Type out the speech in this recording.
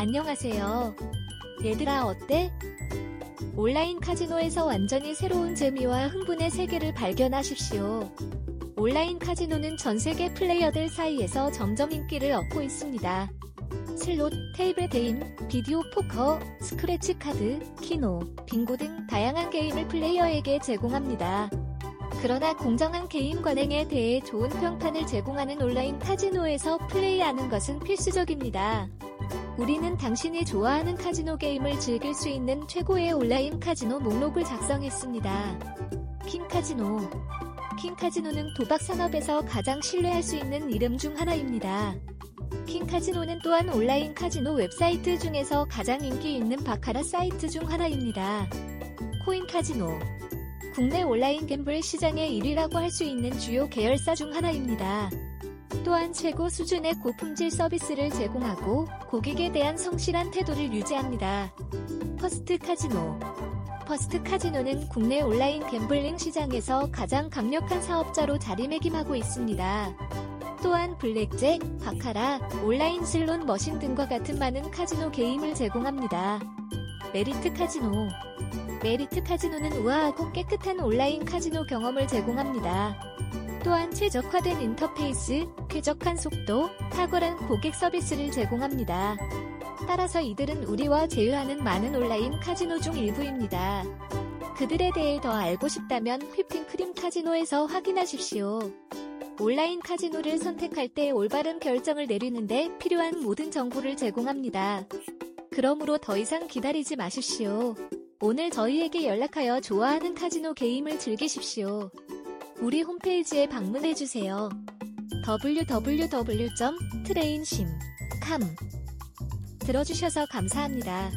안녕하세요. 얘들아 어때? 온라인 카지노에서 완전히 새로운 재미와 흥분의 세계를 발견하십시오. 온라인 카지노는 전 세계 플레이어들 사이에서 점점 인기를 얻고 있습니다. 슬롯, 테이블 게임, 비디오 포커, 스크래치 카드, 키노, 빙고 등 다양한 게임을 플레이어에게 제공합니다. 그러나 공정한 게임 관행에 대해 좋은 평판을 제공하는 온라인 카지노에서 플레이하는 것은 필수적입니다. 우리는 당신이 좋아하는 카지노 게임을 즐길 수 있는 최고의 온라인 카지노 목록을 작성했습니다. 킹카지노 킹카지노는 도박 산업에서 가장 신뢰할 수 있는 이름 중 하나입니다. 킹카지노는 또한 온라인 카지노 웹사이트 중에서 가장 인기 있는 바카라 사이트 중 하나입니다. 코인카지노 국내 온라인 gamble 시장의 1위라고 할 수 있는 주요 계열사 중 하나입니다. 또한 최고 수준의 고품질 서비스를 제공하고 고객에 대한 성실한 태도를 유지합니다. 퍼스트 카지노 퍼스트 카지노는 국내 온라인 gambling 시장에서 가장 강력한 사업자로 자리매김하고 있습니다. 또한 블랙잭, 바카라, 온라인 슬롯 머신 등과 같은 많은 카지노 게임을 제공합니다. 메리트 카지노 메리트 카지노는 우아하고 깨끗한 온라인 카지노 경험을 제공합니다. 또한 최적화된 인터페이스, 쾌적한 속도, 탁월한 고객 서비스를 제공합니다. 따라서 이들은 우리와 제휴하는 많은 온라인 카지노 중 일부입니다. 그들에 대해 더 알고 싶다면 휘핑크림 카지노에서 확인하십시오. 온라인 카지노를 선택할 때 올바른 결정을 내리는데 필요한 모든 정보를 제공합니다. 그러므로 더 이상 기다리지 마십시오. 오늘 저희에게 연락하여 좋아하는 카지노 게임을 즐기십시오. 우리 홈페이지에 방문해 주세요. www.trainsim.com 들어주셔서 감사합니다.